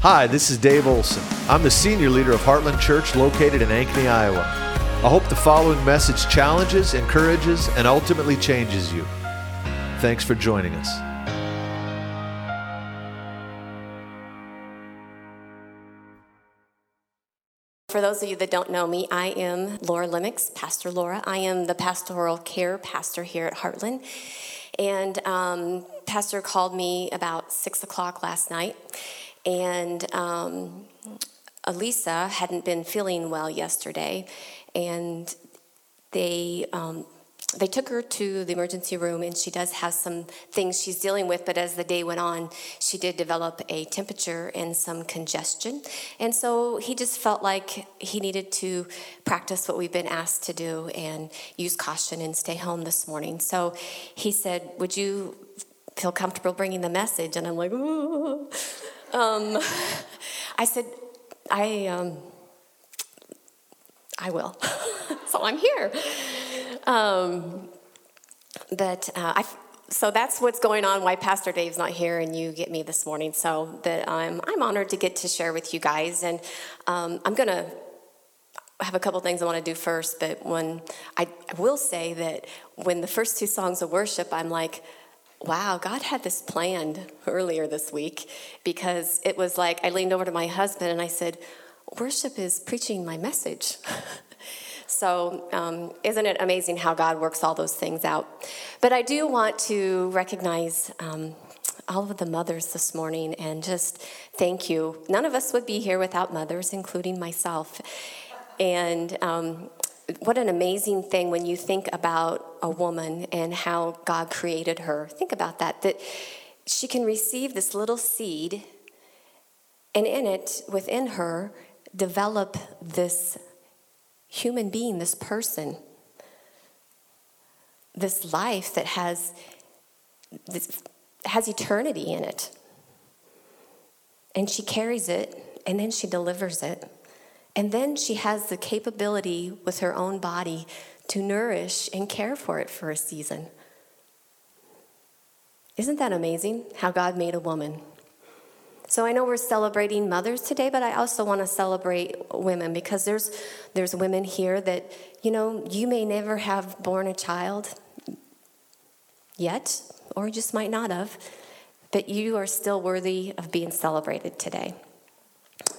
Hi, this is Dave Olson. I'm the senior leader of Heartland Church located in Ankeny, Iowa. I hope the following message challenges, encourages, and ultimately changes you. Thanks for joining us. For those of you that don't know me, I am Laura Limix, Pastor Laura. I am the pastoral care pastor here at Heartland. And um, Pastor called me about six o'clock last night, and um, Elisa hadn't been feeling well yesterday, and they um, they took her to the emergency room and she does have some things she's dealing with but as the day went on she did develop a temperature and some congestion. And so he just felt like he needed to practice what we've been asked to do and use caution and stay home this morning. So he said would you feel comfortable bringing the message? And i'm like um, i said i um, i will so i'm here um, but uh, I, so that's what's going on. Why Pastor Dave's not here and you get me this morning. So that I'm I'm honored to get to share with you guys, and um, I'm gonna have a couple things I want to do first. But when I, I will say that when the first two songs of worship, I'm like. Wow, God had this planned earlier this week because it was like I leaned over to my husband and I said, Worship is preaching my message. So, um, isn't it amazing how God works all those things out? But I do want to recognize um, all of the mothers this morning and just thank you. None of us would be here without mothers, including myself. And um, what an amazing thing when you think about a woman and how God created her. Think about that, that she can receive this little seed and in it, within her, develop this human being, this person, this life that has this, has eternity in it. And she carries it, and then she delivers it. And then she has the capability with her own body to nourish and care for it for a season. Isn't that amazing how God made a woman? So I know we're celebrating mothers today, but I also want to celebrate women because there's there's women here that you know you may never have born a child yet, or just might not have, but you are still worthy of being celebrated today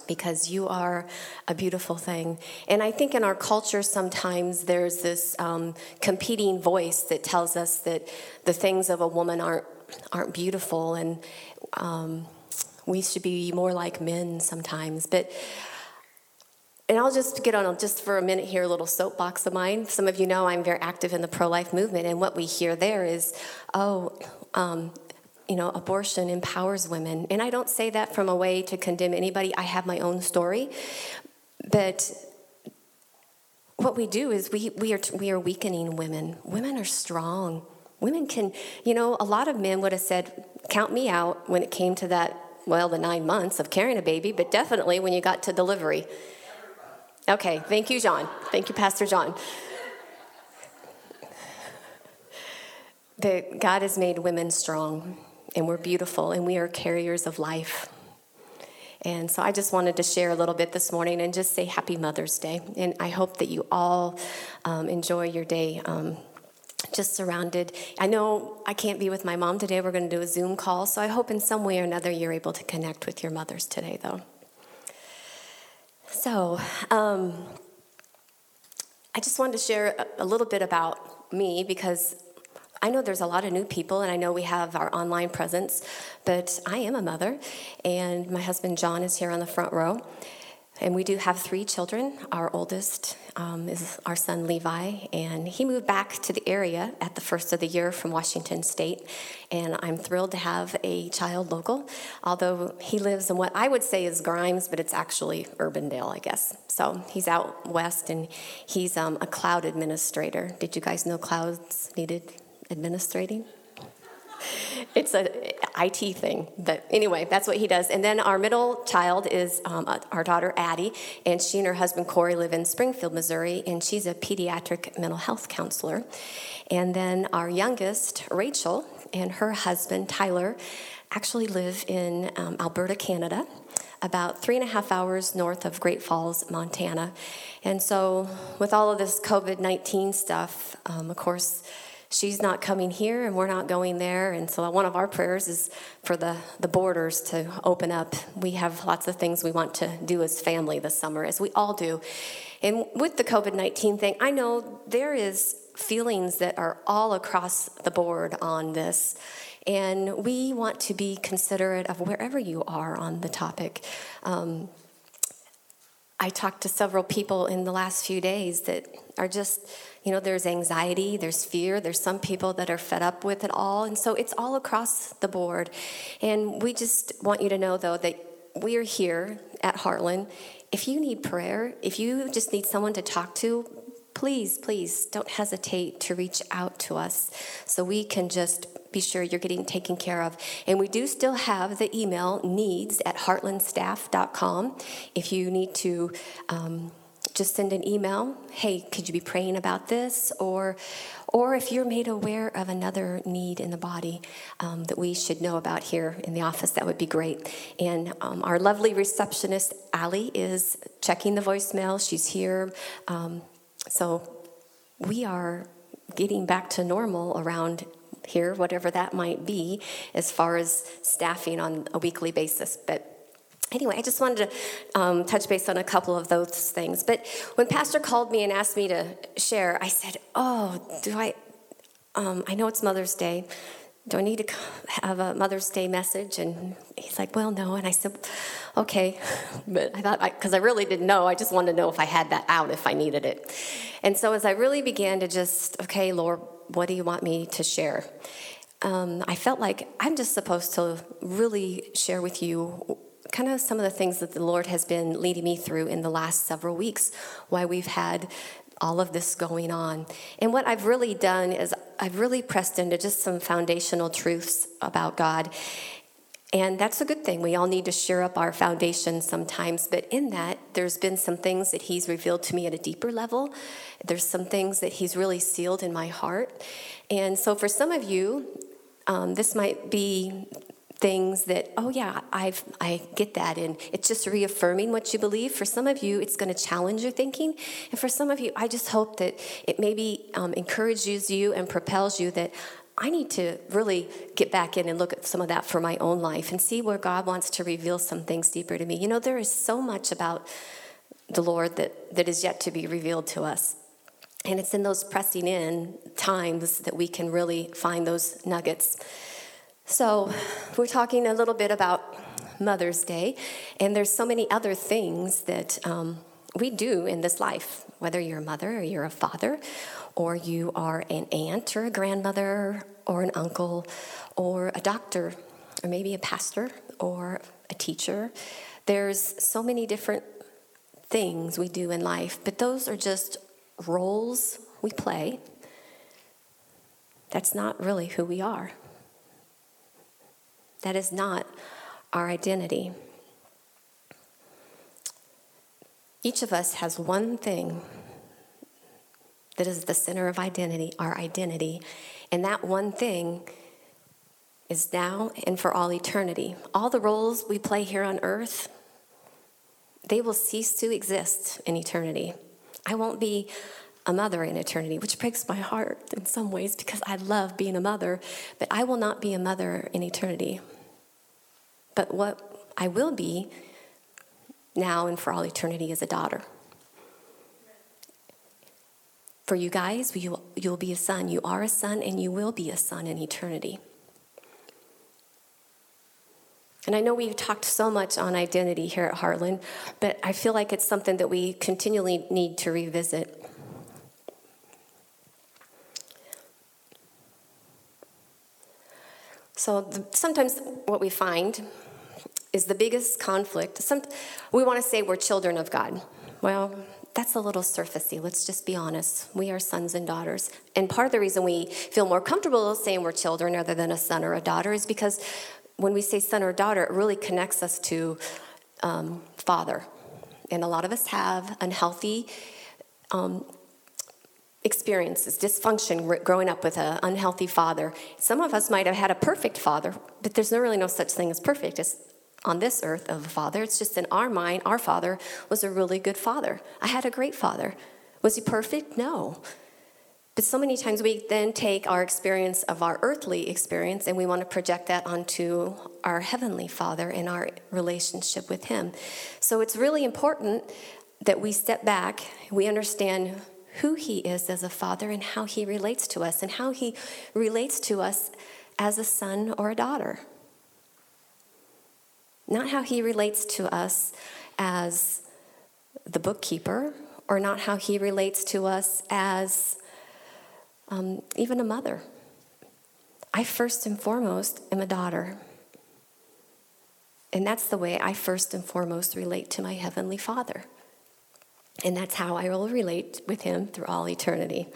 because you are a beautiful thing. And I think in our culture, sometimes there's this um, competing voice that tells us that the things of a woman aren't aren't beautiful and. Um, we should be more like men sometimes. But and I'll just get on just for a minute here, a little soapbox of mine. Some of you know I'm very active in the pro life movement, and what we hear there is, oh, um, you know, abortion empowers women. And I don't say that from a way to condemn anybody. I have my own story. But what we do is we, we, are, we are weakening women. Women are strong. Women can, you know, a lot of men would have said, count me out when it came to that well, the nine months of carrying a baby, but definitely when you got to delivery. Okay, thank you, John. Thank you, Pastor John. That God has made women strong, and we're beautiful, and we are carriers of life. And so I just wanted to share a little bit this morning and just say Happy Mother's Day. And I hope that you all um, enjoy your day. Um, just surrounded. I know I can't be with my mom today. We're going to do a Zoom call. So I hope in some way or another you're able to connect with your mothers today, though. So um, I just wanted to share a, a little bit about me because I know there's a lot of new people, and I know we have our online presence, but I am a mother, and my husband John is here on the front row. And we do have three children. Our oldest um, is our son Levi, and he moved back to the area at the first of the year from Washington State. And I'm thrilled to have a child local, although he lives in what I would say is Grimes, but it's actually Urbandale, I guess. So he's out west, and he's um, a cloud administrator. Did you guys know clouds needed administrating? it's a IT thing. But anyway, that's what he does. And then our middle child is um, our daughter Addie, and she and her husband Corey live in Springfield, Missouri, and she's a pediatric mental health counselor. And then our youngest, Rachel, and her husband Tyler actually live in um, Alberta, Canada. about three and a half hours north of Great Falls, Montana. And so, with all of this COVID 19 stuff, um, of course, she's not coming here and we're not going there. And so, one of our prayers is for the, the borders to open up. We have lots of things we want to do as family this summer, as we all do. And with the COVID 19 thing, I know there is feelings that are all across the board on this. And we want to be considerate of wherever you are on the topic. Um, I talked to several people in the last few days that are just, you know, there's anxiety, there's fear, there's some people that are fed up with it all. And so it's all across the board. And we just want you to know, though, that we're here at Heartland. If you need prayer, if you just need someone to talk to, please, please don't hesitate to reach out to us so we can just be sure you're getting taken care of. And we do still have the email needs at heartlandstaff.com. If you need to um, just send an email, hey, could you be praying about this? Or, or if you're made aware of another need in the body um, that we should know about here in the office, that would be great. And um, our lovely receptionist, Allie, is checking the voicemail. She's here. Um, so we are getting back to normal around here, whatever that might be, as far as staffing on a weekly basis. But Anyway, I just wanted to um, touch base on a couple of those things. But when Pastor called me and asked me to share, I said, "Oh, do I? Um, I know it's Mother's Day, do I need to have a Mother's Day message? And he's like, well, no. And I said, okay. But I thought, because I, I, really didn't know, I just wanted to know if I had that out if I needed it. And so as I really began to just, okay, Lord, what do you want me to share? Um, I felt like I'm just supposed to really share with you kind of some of the things that the Lord has been leading me through in the last several weeks, why we've had all of this going on. And what I've really done is I've really pressed into just some foundational truths about God. And that's a good thing. We all need to share up our foundation sometimes. But in that, there's been some things that He's revealed to me at a deeper level. There's some things that He's really sealed in my heart. And so for some of you, um, this might be things that oh yeah i've i get that. And it's just reaffirming what you believe. For some of you it's going to challenge your thinking. And for some of you i just hope that it maybe um, encourages you and propels you that i need to really get back in and look at some of that for my own life and see where god wants to reveal some things deeper to me. You know there is so much about the lord that that is yet to be revealed to us. And it's in those pressing in times that we can really find those nuggets so, we're talking a little bit about Mother's Day, and there's so many other things that um, we do in this life, whether you're a mother or you're a father, or you are an aunt or a grandmother or an uncle or a doctor or maybe a pastor or a teacher. There's so many different things we do in life, but those are just roles we play. That's not really who we are. That is not our identity. Each of us has one thing that is the center of identity, our identity, and that one thing is now and for all eternity. All the roles we play here on earth, they will cease to exist in eternity. I won't be a mother in eternity, which breaks my heart in some ways because I love being a mother, but I will not be a mother in eternity. But what I will be now and for all eternity is a daughter. For you guys, you, you'll be a son. You are a son, and you will be a son in eternity. And I know we've talked so much on identity here at Heartland, but I feel like it's something that we continually need to revisit. So the, sometimes what we find is the biggest conflict. Some, we want to say we're children of God. Well, that's a little surfacey. Let's just be honest. We are sons and daughters. And part of the reason we feel more comfortable saying we're children rather than a son or a daughter is because when we say son or daughter, it really connects us to um, father. And a lot of us have unhealthy um, experiences, dysfunction growing up with an unhealthy father. Some of us might have had a perfect father, but there's no really no such thing as perfect. It's on this earth of a father. It's just in our mind, our father was a really good father. I had a great father. Was he perfect? No. But so many times we then take our experience of our earthly experience and we want to project that onto our heavenly father and our relationship with him. So it's really important that we step back, we understand who he is as a father and how he relates to us and how he relates to us as a son or a daughter. Not how he relates to us as the bookkeeper or not how he relates to us as um, even a mother. I first and foremost am a daughter. And that's the way I first and foremost relate to my Heavenly Father. And that's how I will relate with Him through all eternity.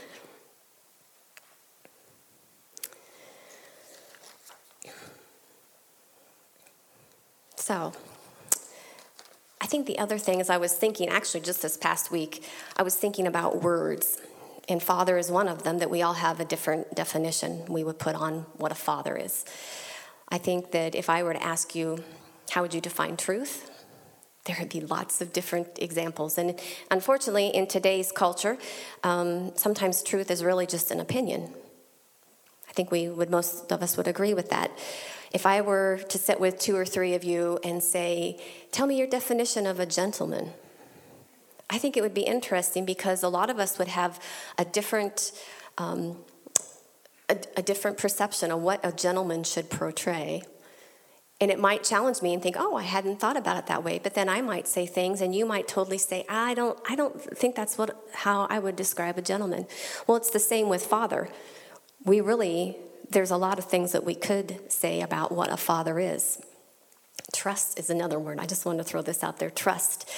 So, I think the other thing is I was thinking, actually, just this past week, I was thinking about words. And father is one of them that we all have a different definition we would put on what a father is. I think that if I were to ask you, how would you define truth? There would be lots of different examples. And unfortunately, in today's culture, um, sometimes truth is really just an opinion. I think we would, most of us would agree with that. If I were to sit with two or three of you and say, Tell me your definition of a gentleman, I think it would be interesting because a lot of us would have a different. Um, a, a different perception of what a gentleman should portray and it might challenge me and think, "Oh, I hadn't thought about it that way." But then I might say things and you might totally say, "I don't I don't think that's what how I would describe a gentleman." Well, it's the same with father. We really there's a lot of things that we could say about what a father is. Trust is another word. I just wanted to throw this out there. Trust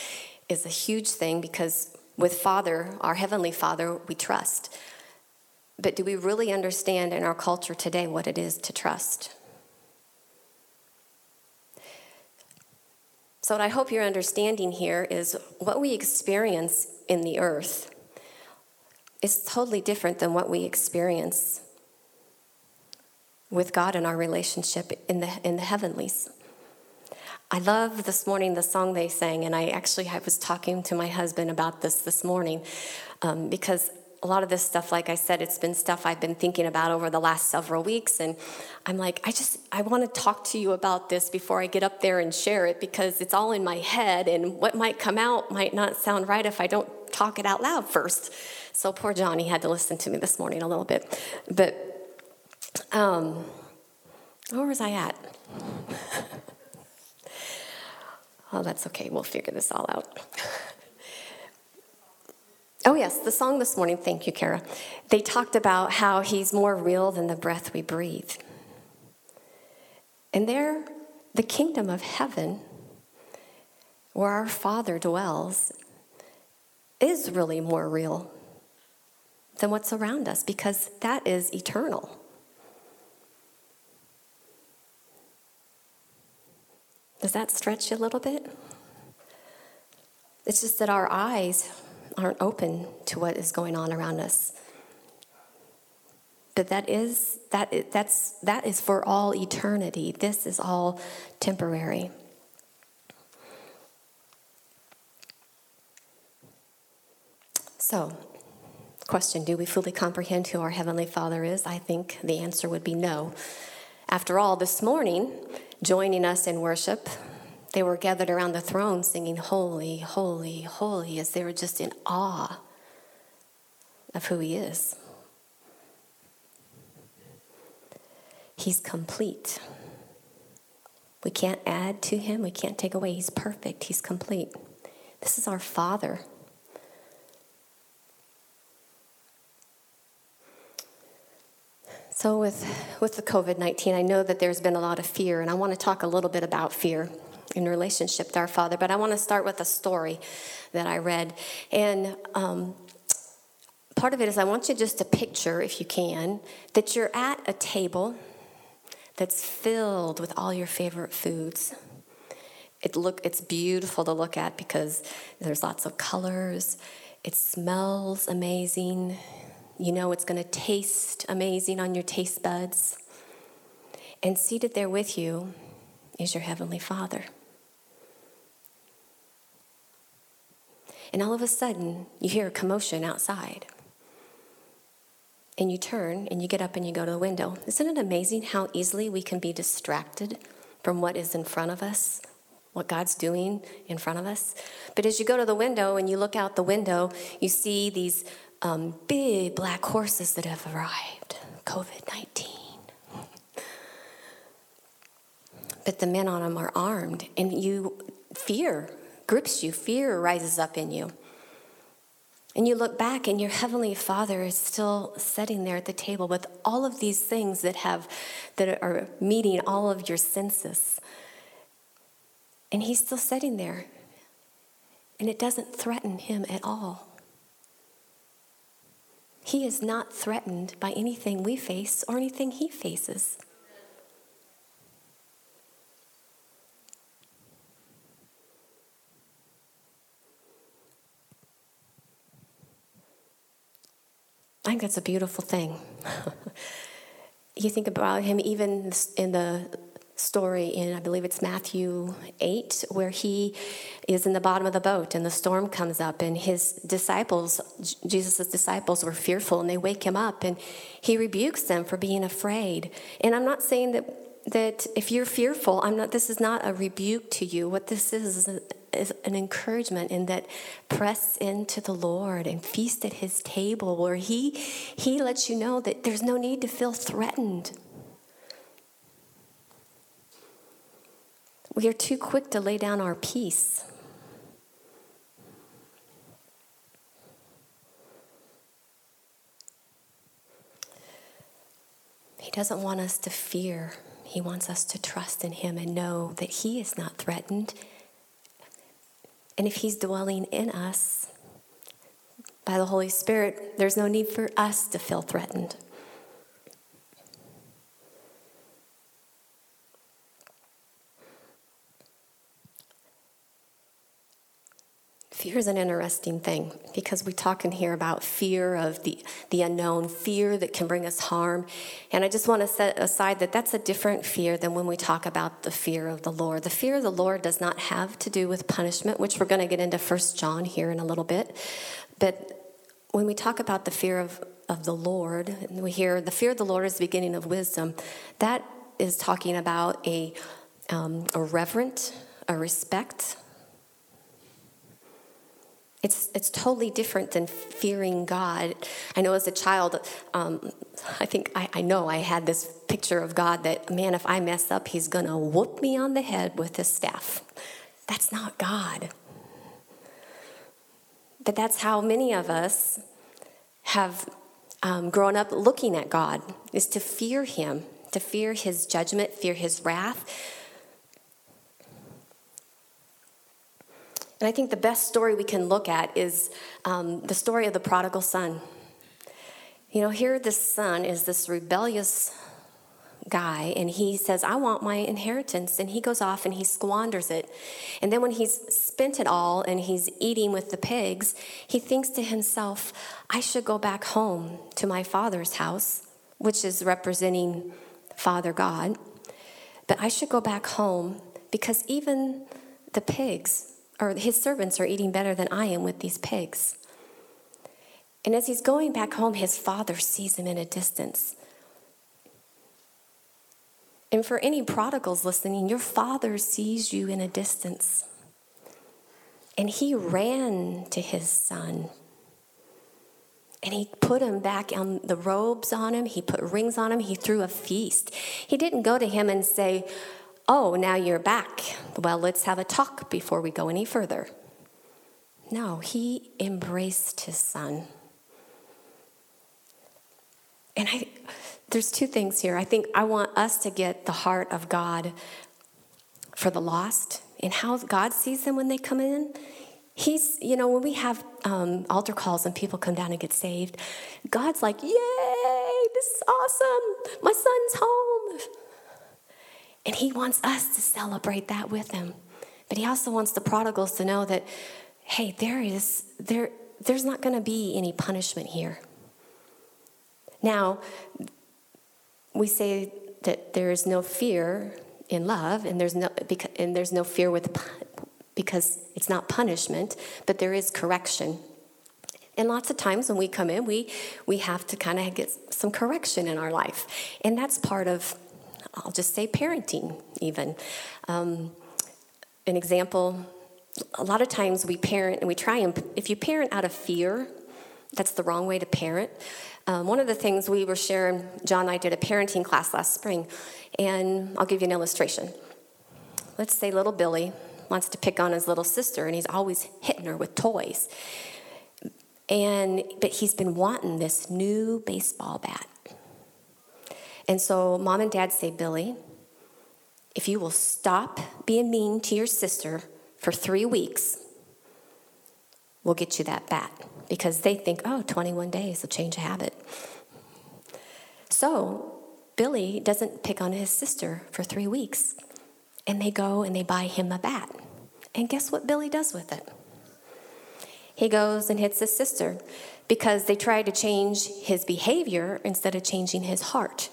is a huge thing because with Father, our Heavenly Father, we trust. But do we really understand in our culture today what it is to trust? So, what I hope you're understanding here is what we experience in the earth is totally different than what we experience with God in our relationship in the, in the heavenlies. I love this morning the song they sang, and I actually I was talking to my husband about this this morning um, because a lot of this stuff, like I said, it's been stuff I've been thinking about over the last several weeks. And I'm like, I just, I want to talk to you about this before I get up there and share it because it's all in my head. And what might come out might not sound right if I don't talk it out loud first. So poor Johnny had to listen to me this morning a little bit. But, um, where was I at? oh, that's okay. We'll figure this all out. Oh, yes, the song this morning, thank you, Kara. They talked about how he's more real than the breath we breathe. And there, the kingdom of heaven, where our Father dwells, is really more real than what's around us because that is eternal. Does that stretch a little bit? It's just that our eyes aren't open to what is going on around us. But that is that that's that is for all eternity. This is all temporary. So, question Do we fully comprehend who our Heavenly Father is? I think the answer would be no. After all, this morning, joining us in worship, they were gathered around the throne singing, Holy, Holy, Holy, as they were just in awe of who He is. He's complete. We can't add to Him, we can't take away. He's perfect, He's complete. This is our Father. So, with, with the COVID 19, I know that there's been a lot of fear, and I want to talk a little bit about fear in relationship to our Father. But I want to start with a story that I read. And um, part of it is I want you just to picture, if you can, that you're at a table that's filled with all your favorite foods. It look, it's beautiful to look at because there's lots of colors. It smells amazing. You know it's going to taste amazing on your taste buds. And seated there with you is your Heavenly Father. And all of a sudden you hear a commotion outside. And you turn and you get up and you go to the window. Isn't it amazing how easily we can be distracted from what is in front of us, what God's doing in front of us? But as you go to the window and you look out the window, you see these um, big black horses that have arrived COVID 19. But the men on them are armed, and you fear grips you, fear rises up in you. And you look back, and your heavenly Father is still sitting there at the table with all of these things that have that are meeting all of your senses. And he's still sitting there, and it doesn't threaten him at all. He is not threatened by anything we face or anything he faces. I think that's a beautiful thing. you think about him even in the story in, I believe it's Matthew 8, where he is in the bottom of the boat and the storm comes up, and his disciples, Jesus' disciples, were fearful and they wake him up and he rebukes them for being afraid. And I'm not saying that. That if you're fearful, I'm not. This is not a rebuke to you. What this is is is an encouragement in that press into the Lord and feast at his table where he he lets you know that there's no need to feel threatened. We are too quick to lay down our peace. He doesn't want us to fear. He wants us to trust in Him and know that He is not threatened and if He's dwelling in us by the Holy Spirit, there's no need for us to feel threatened. Fear is an interesting thing because we talk in here about fear of the, the unknown, fear that can bring us harm. And I just want to set aside that that's a different fear than when we talk about the fear of the Lord. The fear of the Lord does not have to do with punishment, which we're going to get into First John here in a little bit. But when we talk about the fear of, of the Lord, and we hear the fear of the Lord is the beginning of wisdom, that is talking about a, um, a reverent, a respect, it's, it's totally different than fearing God. I know as a child, um, I think I, I know I had this picture of God that, man, if I mess up, he's going to whoop me on the head with his staff. That's not God. But that's how many of us have um, grown up looking at God, is to fear him, to fear his judgment, fear his wrath And I think the best story we can look at is um, the story of the prodigal son. You know, here this son is this rebellious guy, and he says, I want my inheritance. And he goes off and he squanders it. And then when he's spent it all and he's eating with the pigs, he thinks to himself, I should go back home to my father's house, which is representing Father God. But I should go back home because even the pigs or his servants are eating better than I am with these pigs. And as he's going back home, his father sees him in a distance. And for any prodigals listening, your father sees you in a distance. And he ran to his son. And he put him back on the robes on him. He put rings on him. He threw a feast. He didn't go to him and say, Oh, now you're back. Well, let's have a talk before we go any further. No, he embraced his son. And I, there's two things here. I think I want us to get the heart of God for the lost and how God sees them when they come in. He's, you know, when we have um, altar calls and people come down and get saved, God's like, Yay, this is awesome. My son's home. And he wants us to celebrate that with him. But he also wants the prodigals to know that, hey, there is, there, there's not going to be any punishment here. Now, we say that there is no fear in love, and there's no, because, and there's no fear with because it's not punishment, but there is correction. And lots of times when we come in, we, we have to kind of get some correction in our life. And that's part of, I'll just say, parenting, even. Um, an example a lot of times we parent and we try and, if you parent out of fear, that's the wrong way to parent. Um, one of the things we were sharing, John and I did a parenting class last spring, and I'll give you an illustration. Let's say little Billy wants to pick on his little sister, and he's always hitting her with toys. And but he's been wanting this new baseball bat. And so mom and dad say, Billy, if you will stop being mean to your sister for three weeks, we'll get you that bat because they think, oh, 21 days will change a habit. So Billy doesn't pick on his sister for three weeks, and they go and they buy him a bat. And guess what Billy does with it? He goes and hits his sister because they tried to change his behavior instead of changing his heart.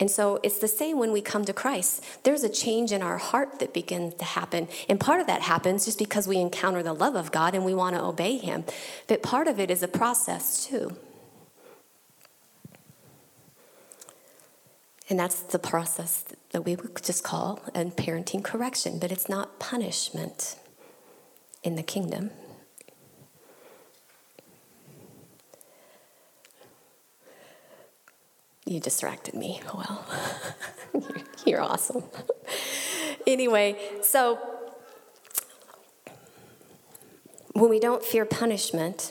And so it's the same when we come to Christ. There's a change in our heart that begins to happen. And part of that happens just because we encounter the love of God and we want to obey Him. But part of it is a process too. And that's the process that we would just call a parenting correction, but it's not punishment in the kingdom. You distracted me. Oh, well, you're awesome. anyway, so when we don't fear punishment,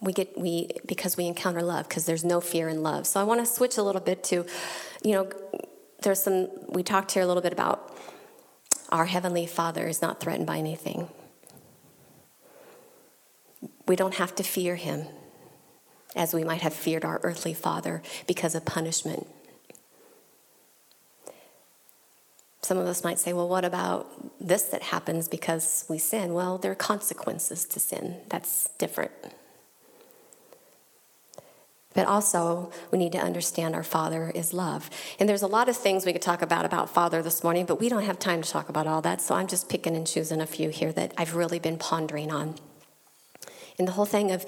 we get we because we encounter love because there's no fear in love. So I want to switch a little bit to, you know, there's some we talked here a little bit about our heavenly Father is not threatened by anything. We don't have to fear him as we might have feared our earthly father because of punishment. Some of us might say, well, what about this that happens because we sin? Well, there are consequences to sin. That's different. But also, we need to understand our Father is love. And there's a lot of things we could talk about about Father this morning, but we don't have time to talk about all that. So I'm just picking and choosing a few here that I've really been pondering on. And the whole thing of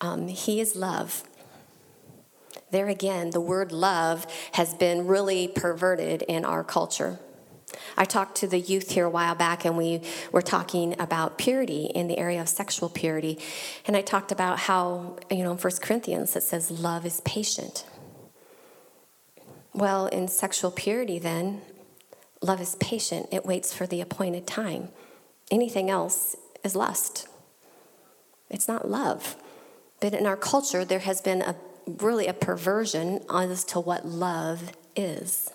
um, He is love. There again, the word love has been really perverted in our culture. I talked to the youth here a while back, and we were talking about purity in the area of sexual purity. And I talked about how, you know, in 1 Corinthians it says love is patient. Well, in sexual purity, then, love is patient, it waits for the appointed time. Anything else is lust, it's not love. But in our culture, there has been a really a perversion as to what love is.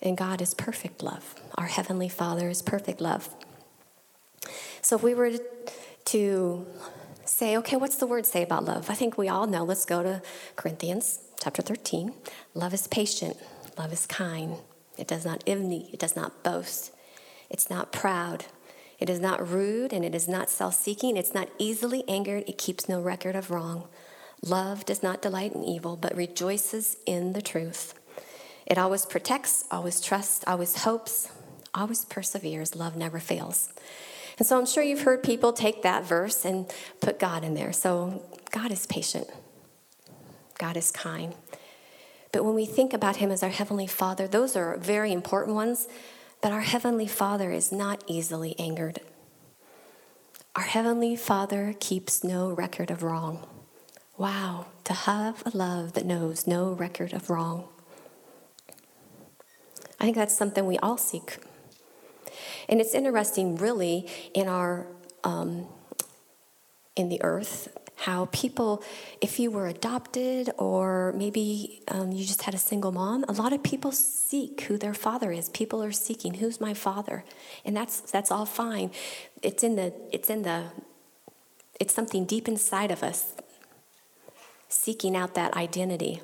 And God is perfect love. Our Heavenly Father is perfect love. So if we were to say, okay, what's the word say about love? I think we all know. Let's go to Corinthians chapter 13. Love is patient, love is kind. It does not envy, it does not boast, it's not proud. It is not rude and it is not self seeking. It's not easily angered. It keeps no record of wrong. Love does not delight in evil, but rejoices in the truth. It always protects, always trusts, always hopes, always perseveres. Love never fails. And so I'm sure you've heard people take that verse and put God in there. So God is patient, God is kind. But when we think about Him as our Heavenly Father, those are very important ones. But our Heavenly Father is not easily angered. Our Heavenly Father keeps no record of wrong. Wow, to have a love that knows no record of wrong. I think that's something we all seek. And it's interesting, really, in our um, in the earth how people, if you were adopted or maybe um, you just had a single mom, a lot of people seek who their father is. People are seeking who's my father, and that's that's all fine. It's in the it's in the it's something deep inside of us seeking out that identity.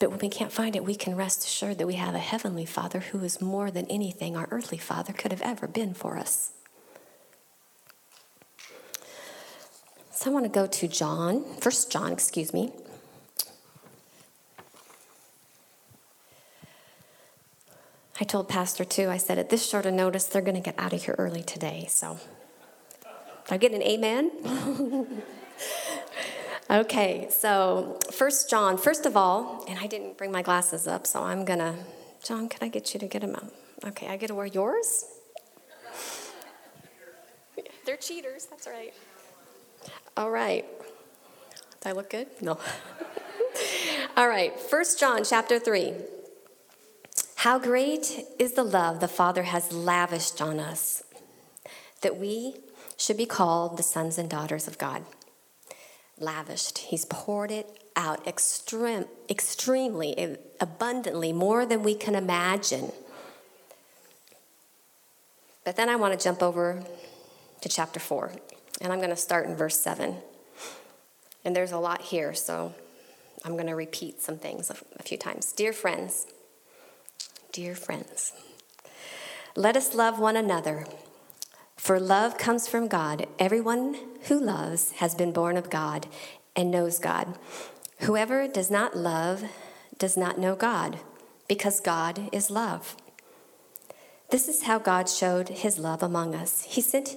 But when we can't find it, we can rest assured that we have a heavenly Father who is more than anything our earthly Father could have ever been for us. So I want to go to John, First John, excuse me. I told Pastor too, I said, at this short of notice, they're going to get out of here early today. So I get an amen? okay, so First John, first of all, and I didn't bring my glasses up, so I'm going to, John, can I get you to get them out? Okay, I get to wear yours? They're cheaters, that's right. All right. Do I look good? No. All right, First John chapter 3. How great is the love the Father has lavished on us that we should be called the sons and daughters of God. Lavished. He's poured it out extreme, extremely, abundantly, more than we can imagine. But then I want to jump over to chapter 4, and I'm going to start in verse 7. And there's a lot here, so I'm going to repeat some things a few times. Dear friends, dear friends, let us love one another, for love comes from God. Everyone who loves has been born of God and knows God. Whoever does not love does not know God, because God is love. This is how God showed his love among us. He sent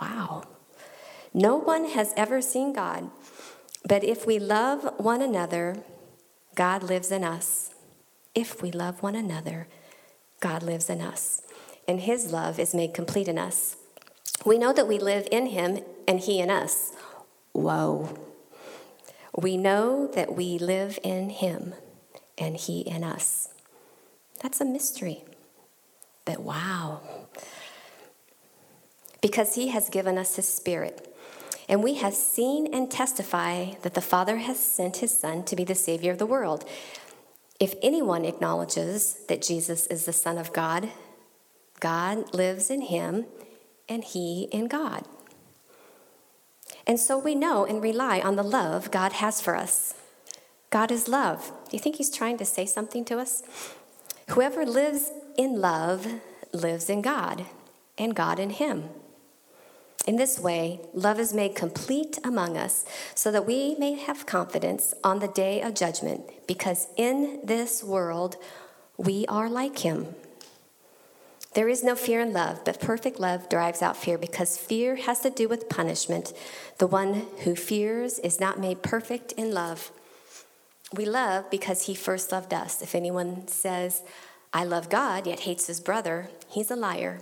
Wow. No one has ever seen God, but if we love one another, God lives in us. If we love one another, God lives in us, and his love is made complete in us. We know that we live in him and he in us. Whoa. We know that we live in him and he in us. That's a mystery. But wow. Because he has given us his spirit. And we have seen and testify that the Father has sent his Son to be the Savior of the world. If anyone acknowledges that Jesus is the Son of God, God lives in him and he in God. And so we know and rely on the love God has for us. God is love. Do you think he's trying to say something to us? Whoever lives in love lives in God, and God in him. In this way, love is made complete among us so that we may have confidence on the day of judgment, because in this world we are like him. There is no fear in love, but perfect love drives out fear because fear has to do with punishment. The one who fears is not made perfect in love. We love because he first loved us. If anyone says, I love God, yet hates his brother, he's a liar.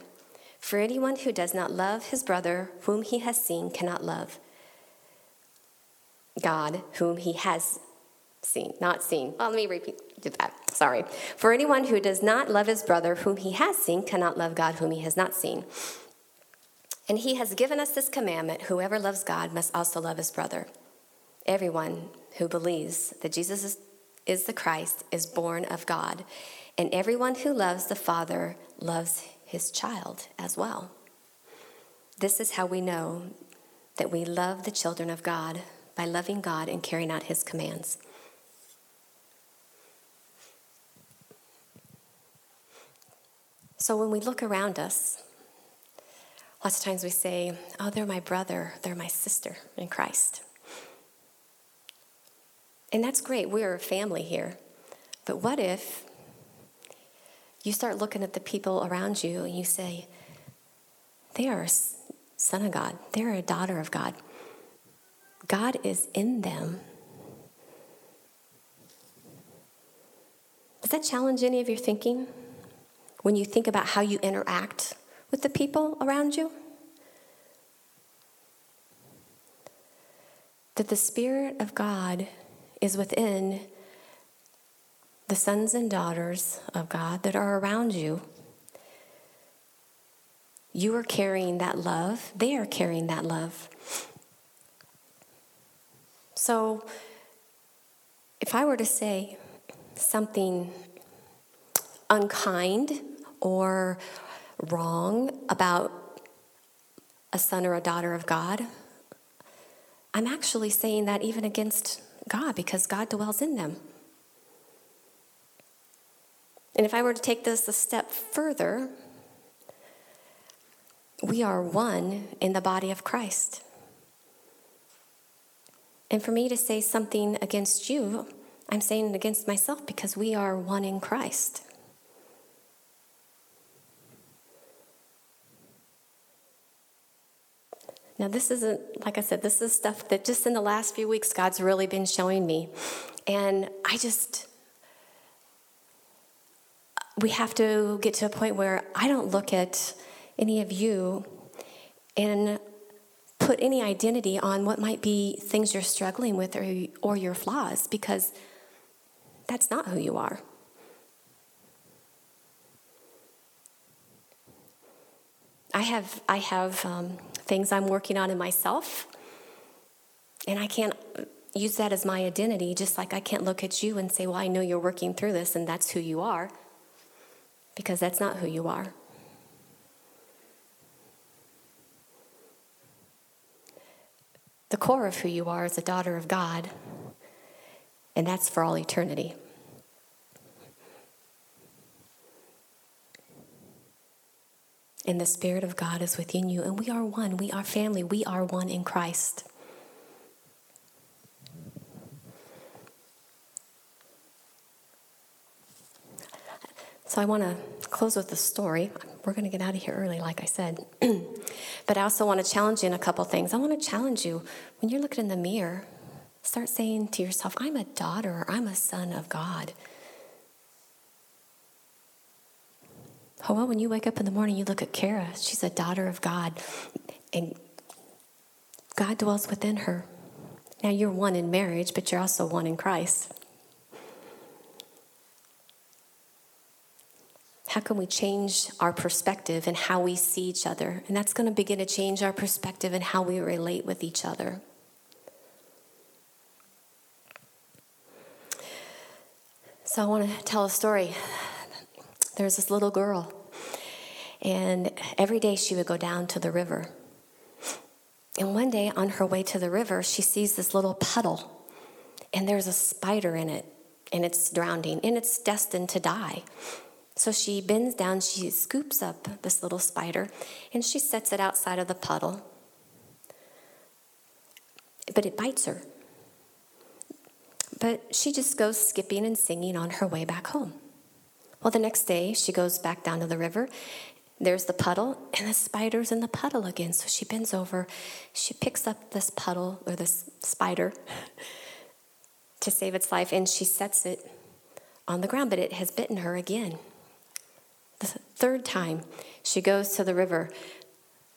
For anyone who does not love his brother whom he has seen cannot love God whom he has seen, not seen. Well, let me repeat that. Sorry. For anyone who does not love his brother whom he has seen cannot love God whom he has not seen. And he has given us this commandment whoever loves God must also love his brother. Everyone who believes that Jesus is, is the Christ is born of God, and everyone who loves the Father loves his child as well. This is how we know that we love the children of God by loving God and carrying out his commands. So when we look around us, lots of times we say, Oh, they're my brother, they're my sister in Christ. And that's great, we're a family here. But what if you start looking at the people around you and you say, They are a son of God, they're a daughter of God. God is in them. Does that challenge any of your thinking? when you think about how you interact with the people around you? That the Spirit of God is within the sons and daughters of God that are around you. You are carrying that love, they are carrying that love. So, if I were to say something unkind or wrong about a son or a daughter of God, I'm actually saying that even against God because God dwells in them. And if I were to take this a step further, we are one in the body of Christ. And for me to say something against you, I'm saying it against myself because we are one in Christ. Now, this isn't, like I said, this is stuff that just in the last few weeks God's really been showing me. And I just, we have to get to a point where I don't look at any of you and put any identity on what might be things you're struggling with or, or your flaws because that's not who you are. I have, I have um, things I'm working on in myself, and I can't use that as my identity, just like I can't look at you and say, Well, I know you're working through this, and that's who you are, because that's not who you are. The core of who you are is a daughter of God, and that's for all eternity. And the Spirit of God is within you, and we are one. We are family. We are one in Christ. So I want to close with a story. We're going to get out of here early, like I said. but I also want to challenge you in a couple things. I want to challenge you when you're looking in the mirror, start saying to yourself, I'm a daughter, or I'm a son of God. Well, when you wake up in the morning, you look at Kara. She's a daughter of God, and God dwells within her. Now, you're one in marriage, but you're also one in Christ. How can we change our perspective and how we see each other? And that's going to begin to change our perspective and how we relate with each other. So, I want to tell a story. There's this little girl, and every day she would go down to the river. And one day on her way to the river, she sees this little puddle, and there's a spider in it, and it's drowning, and it's destined to die. So she bends down, she scoops up this little spider, and she sets it outside of the puddle. But it bites her. But she just goes skipping and singing on her way back home. Well, the next day, she goes back down to the river. There's the puddle, and the spider's in the puddle again. So she bends over, she picks up this puddle or this spider to save its life, and she sets it on the ground, but it has bitten her again. Third time she goes to the river,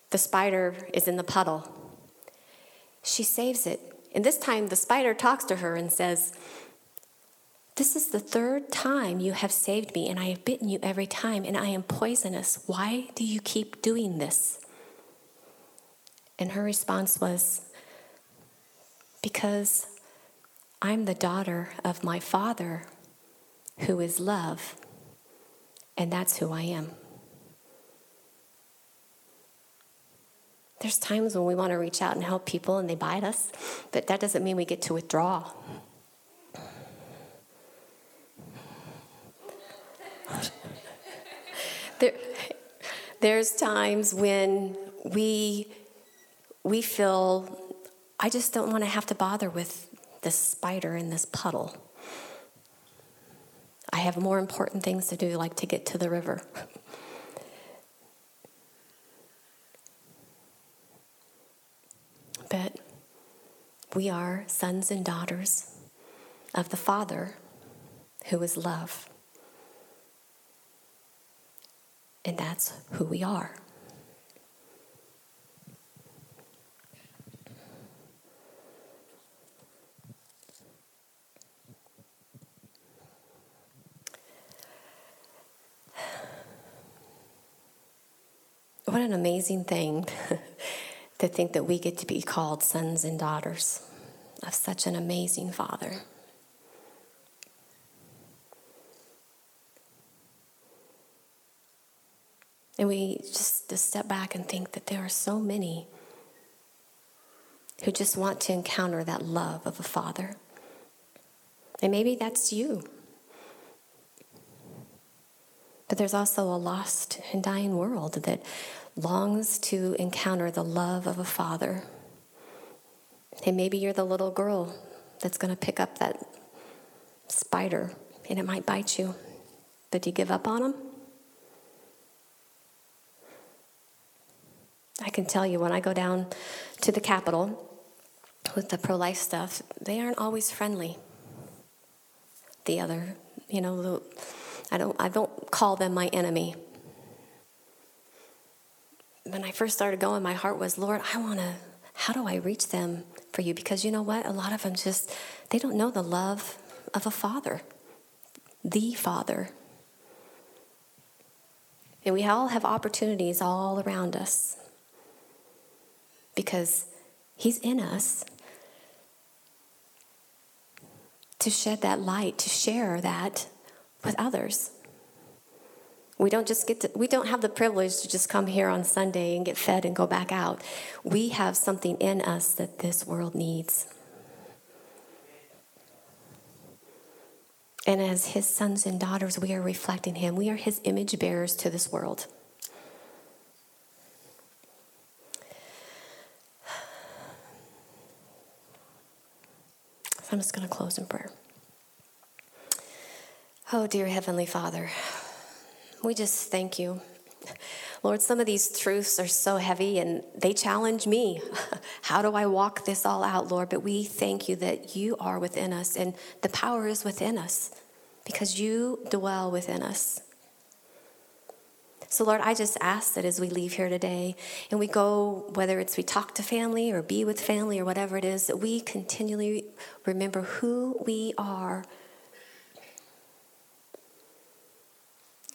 the spider is in the puddle. She saves it. And this time the spider talks to her and says, This is the third time you have saved me, and I have bitten you every time, and I am poisonous. Why do you keep doing this? And her response was, Because I'm the daughter of my Father who is love and that's who I am. There's times when we want to reach out and help people and they bite us, but that doesn't mean we get to withdraw. there, there's times when we we feel I just don't want to have to bother with this spider in this puddle. I have more important things to do, like to get to the river. but we are sons and daughters of the Father who is love. And that's who we are. What an amazing thing to think that we get to be called sons and daughters of such an amazing Father. And we just to step back and think that there are so many who just want to encounter that love of a father. And maybe that's you. But there's also a lost and dying world that longs to encounter the love of a father. And maybe you're the little girl that's going to pick up that spider and it might bite you. But do you give up on them? I can tell you when I go down to the Capitol with the pro life stuff, they aren't always friendly. The other, you know, I don't, I don't call them my enemy. When I first started going, my heart was, Lord, I want to, how do I reach them for you? Because you know what? A lot of them just, they don't know the love of a father, the father. And we all have opportunities all around us because He's in us to shed that light, to share that with others. We don't just get to, we don't have the privilege to just come here on Sunday and get fed and go back out. We have something in us that this world needs. And as his sons and daughters, we are reflecting him. We are his image bearers to this world. I'm just going to close in prayer. Oh, dear Heavenly Father, we just thank you. Lord, some of these truths are so heavy and they challenge me. How do I walk this all out, Lord? But we thank you that you are within us and the power is within us because you dwell within us. So, Lord, I just ask that as we leave here today and we go, whether it's we talk to family or be with family or whatever it is, that we continually remember who we are.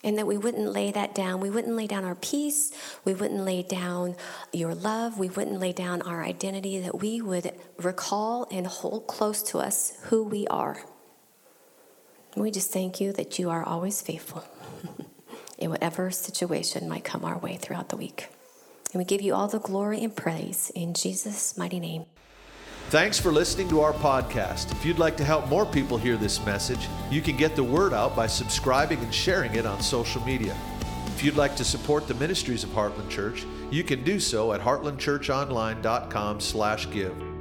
And that we wouldn't lay that down. We wouldn't lay down our peace. We wouldn't lay down your love. We wouldn't lay down our identity. That we would recall and hold close to us who we are. we just thank you that you are always faithful. in whatever situation might come our way throughout the week. And we give you all the glory and praise in Jesus' mighty name. Thanks for listening to our podcast. If you'd like to help more people hear this message, you can get the word out by subscribing and sharing it on social media. If you'd like to support the ministries of Heartland Church, you can do so at heartlandchurchonline.com/give.